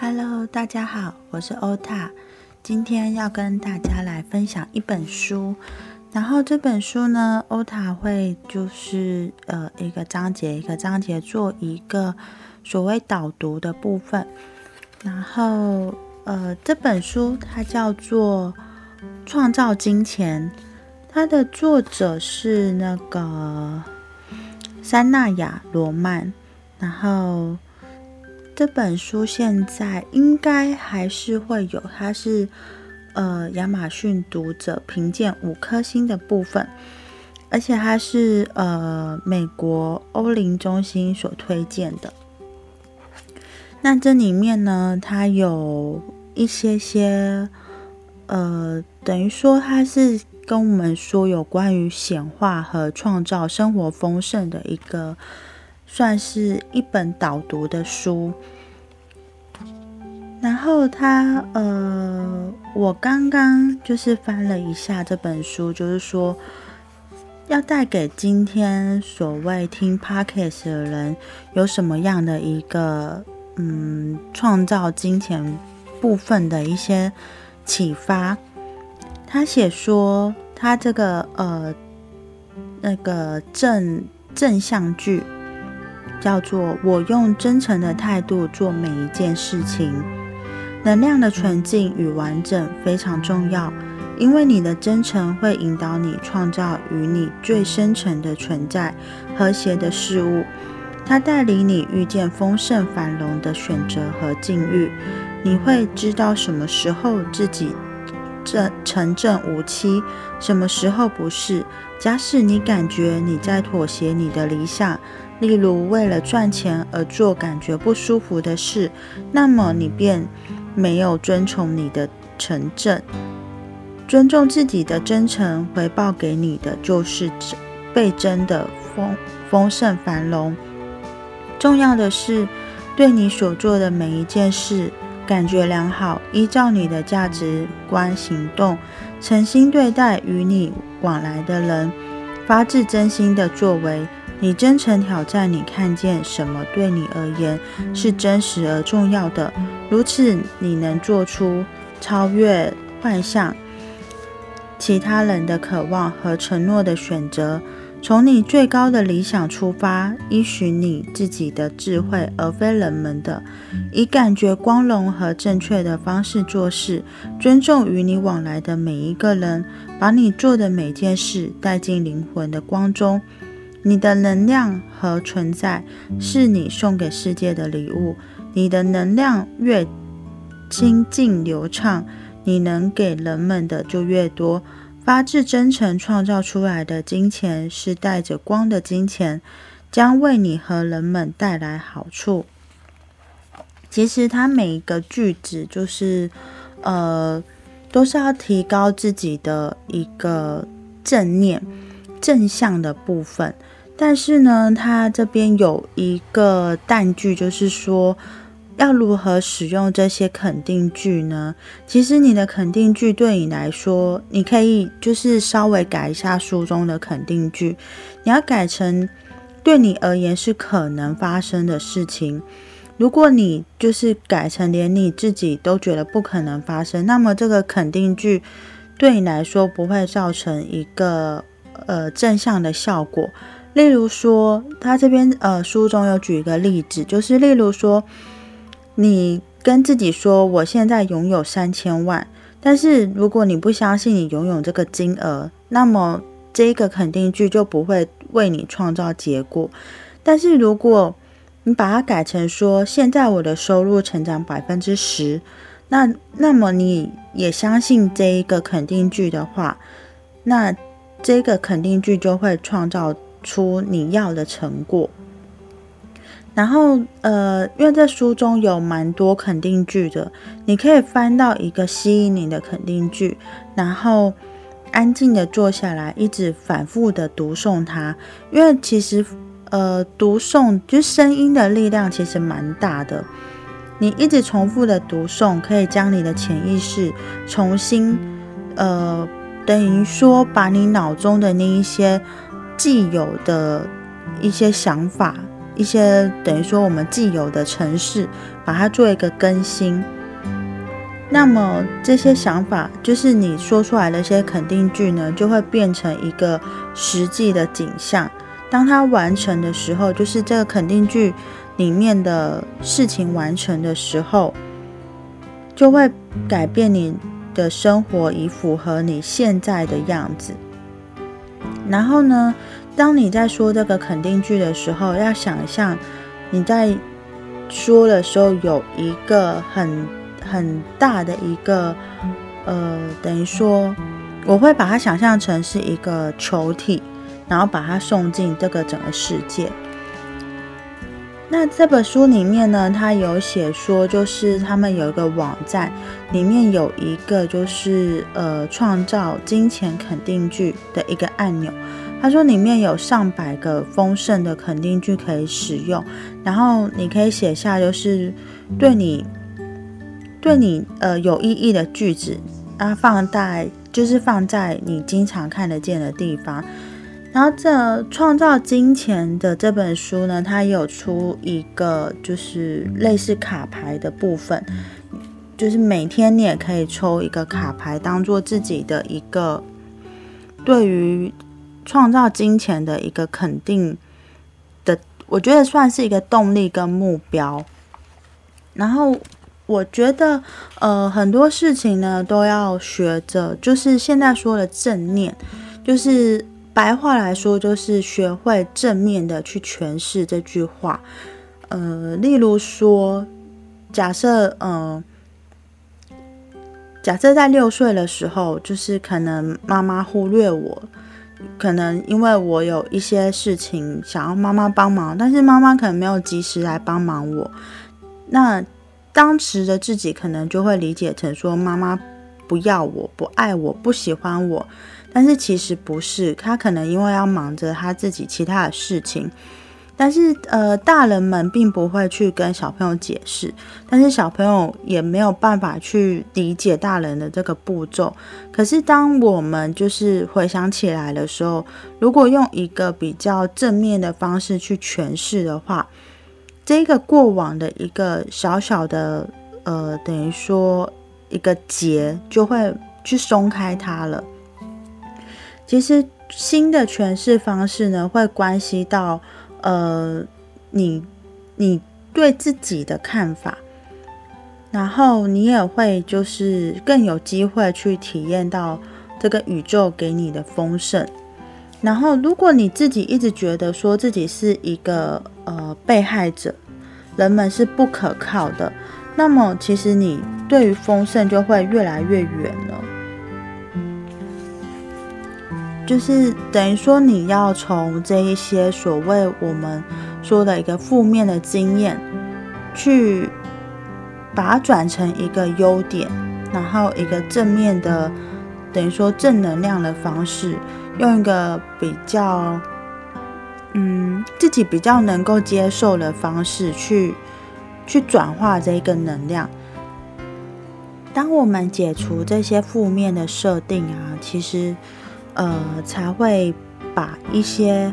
Hello，大家好，我是欧塔，今天要跟大家来分享一本书。然后这本书呢，欧塔会就是呃一个章节一个章节做一个所谓导读的部分。然后呃这本书它叫做《创造金钱》，它的作者是那个三纳雅罗曼。然后。这本书现在应该还是会有，它是呃亚马逊读者评鉴五颗星的部分，而且它是呃美国欧林中心所推荐的。那这里面呢，它有一些些呃，等于说它是跟我们说有关于显化和创造生活丰盛的一个。算是一本导读的书，然后他呃，我刚刚就是翻了一下这本书，就是说要带给今天所谓听 podcast 的人有什么样的一个嗯创造金钱部分的一些启发。他写说他这个呃那个正正向句。叫做我用真诚的态度做每一件事情。能量的纯净与完整非常重要，因为你的真诚会引导你创造与你最深层的存在和谐的事物。它带领你遇见丰盛繁荣的选择和境遇。你会知道什么时候自己正成正无期，什么时候不是。假使你感觉你在妥协你的理想。例如，为了赚钱而做感觉不舒服的事，那么你便没有遵从你的诚正。尊重自己的真诚，回报给你的就是倍增的丰丰盛繁荣。重要的是，对你所做的每一件事感觉良好，依照你的价值观行动，诚心对待与你往来的人，发自真心的作为。你真诚挑战，你看见什么对你而言是真实而重要的？如此，你能做出超越幻象、其他人的渴望和承诺的选择。从你最高的理想出发，依循你自己的智慧，而非人们的，以感觉光荣和正确的方式做事，尊重与你往来的每一个人，把你做的每件事带进灵魂的光中。你的能量和存在是你送给世界的礼物。你的能量越清净流畅，你能给人们的就越多。发自真诚创造出来的金钱是带着光的金钱，将为你和人们带来好处。其实，它每一个句子就是呃，都是要提高自己的一个正念、正向的部分。但是呢，它这边有一个淡句，就是说要如何使用这些肯定句呢？其实你的肯定句对你来说，你可以就是稍微改一下书中的肯定句，你要改成对你而言是可能发生的事情。如果你就是改成连你自己都觉得不可能发生，那么这个肯定句对你来说不会造成一个呃正向的效果。例如说，他这边呃书中有举一个例子，就是例如说，你跟自己说我现在拥有三千万，但是如果你不相信你拥有这个金额，那么这个肯定句就不会为你创造结果。但是如果你把它改成说现在我的收入成长百分之十，那那么你也相信这一个肯定句的话，那这个肯定句就会创造。出你要的成果，然后呃，因为在书中有蛮多肯定句的，你可以翻到一个吸引你的肯定句，然后安静的坐下来，一直反复的读诵它。因为其实呃，读诵就声音的力量其实蛮大的，你一直重复的读诵，可以将你的潜意识重新呃，等于说把你脑中的那一些。既有的一些想法，一些等于说我们既有的城市，把它做一个更新。那么这些想法，就是你说出来的一些肯定句呢，就会变成一个实际的景象。当它完成的时候，就是这个肯定句里面的事情完成的时候，就会改变你的生活，以符合你现在的样子。然后呢，当你在说这个肯定句的时候，要想象你在说的时候有一个很。很大的一个，呃，等于说，我会把它想象成是一个球体，然后把它送进这个整个世界。那这本书里面呢，它有写说，就是他们有一个网站，里面有一个就是呃，创造金钱肯定句的一个按钮。他说里面有上百个丰盛的肯定句可以使用，然后你可以写下就是对你。对你呃有意义的句子啊，放在就是放在你经常看得见的地方。然后这创造金钱的这本书呢，它有出一个就是类似卡牌的部分，就是每天你也可以抽一个卡牌，当做自己的一个对于创造金钱的一个肯定的，我觉得算是一个动力跟目标。然后。我觉得，呃，很多事情呢都要学着，就是现在说的正念，就是白话来说，就是学会正面的去诠释这句话。呃，例如说，假设，嗯，假设在六岁的时候，就是可能妈妈忽略我，可能因为我有一些事情想要妈妈帮忙，但是妈妈可能没有及时来帮忙我，那。当时的自己可能就会理解成说妈妈不要我不爱我不喜欢我，但是其实不是，他可能因为要忙着他自己其他的事情，但是呃大人们并不会去跟小朋友解释，但是小朋友也没有办法去理解大人的这个步骤。可是当我们就是回想起来的时候，如果用一个比较正面的方式去诠释的话。这个过往的一个小小的呃，等于说一个结，就会去松开它了。其实新的诠释方式呢，会关系到呃你你对自己的看法，然后你也会就是更有机会去体验到这个宇宙给你的丰盛。然后，如果你自己一直觉得说自己是一个呃被害者，人们是不可靠的，那么其实你对于丰盛就会越来越远了。就是等于说，你要从这一些所谓我们说的一个负面的经验，去把它转成一个优点，然后一个正面的，等于说正能量的方式。用一个比较，嗯，自己比较能够接受的方式去去转化这一个能量。当我们解除这些负面的设定啊，其实呃才会把一些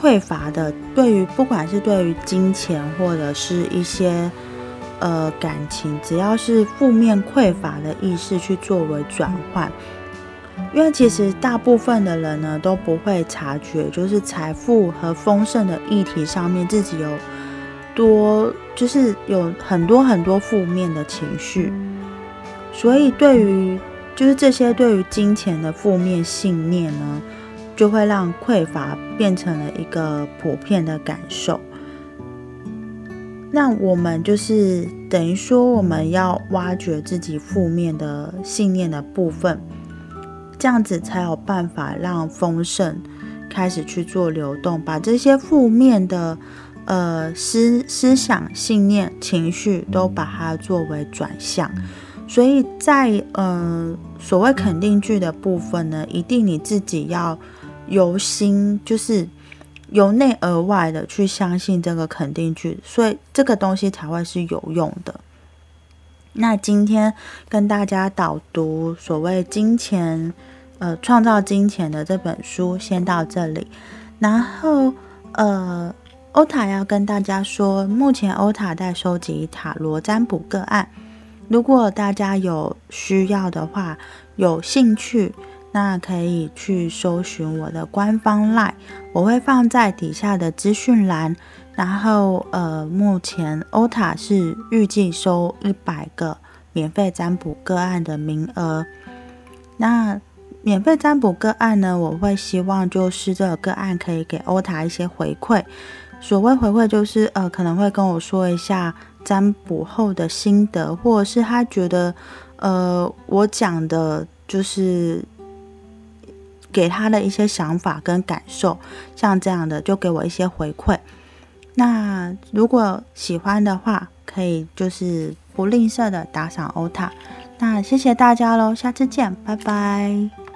匮乏的，对于不管是对于金钱或者是一些呃感情，只要是负面匮乏的意识去作为转换。因为其实大部分的人呢都不会察觉，就是财富和丰盛的议题上面自己有多，就是有很多很多负面的情绪，所以对于就是这些对于金钱的负面信念呢，就会让匮乏变成了一个普遍的感受。那我们就是等于说，我们要挖掘自己负面的信念的部分。这样子才有办法让丰盛开始去做流动，把这些负面的呃思思想、信念、情绪都把它作为转向。所以在呃所谓肯定句的部分呢，一定你自己要由心，就是由内而外的去相信这个肯定句，所以这个东西才会是有用的。那今天跟大家导读所谓金钱，呃，创造金钱的这本书，先到这里。然后，呃欧塔要跟大家说，目前欧塔在收集塔罗占卜个案。如果大家有需要的话，有兴趣，那可以去搜寻我的官方 LINE，我会放在底下的资讯栏。然后，呃，目前欧塔是预计收一百个免费占卜个案的名额。那免费占卜个案呢，我会希望就是这个个案可以给欧塔一些回馈。所谓回馈，就是呃，可能会跟我说一下占卜后的心得，或者是他觉得呃，我讲的就是给他的一些想法跟感受，像这样的就给我一些回馈。那如果喜欢的话，可以就是不吝啬的打赏欧塔。那谢谢大家喽，下次见，拜拜。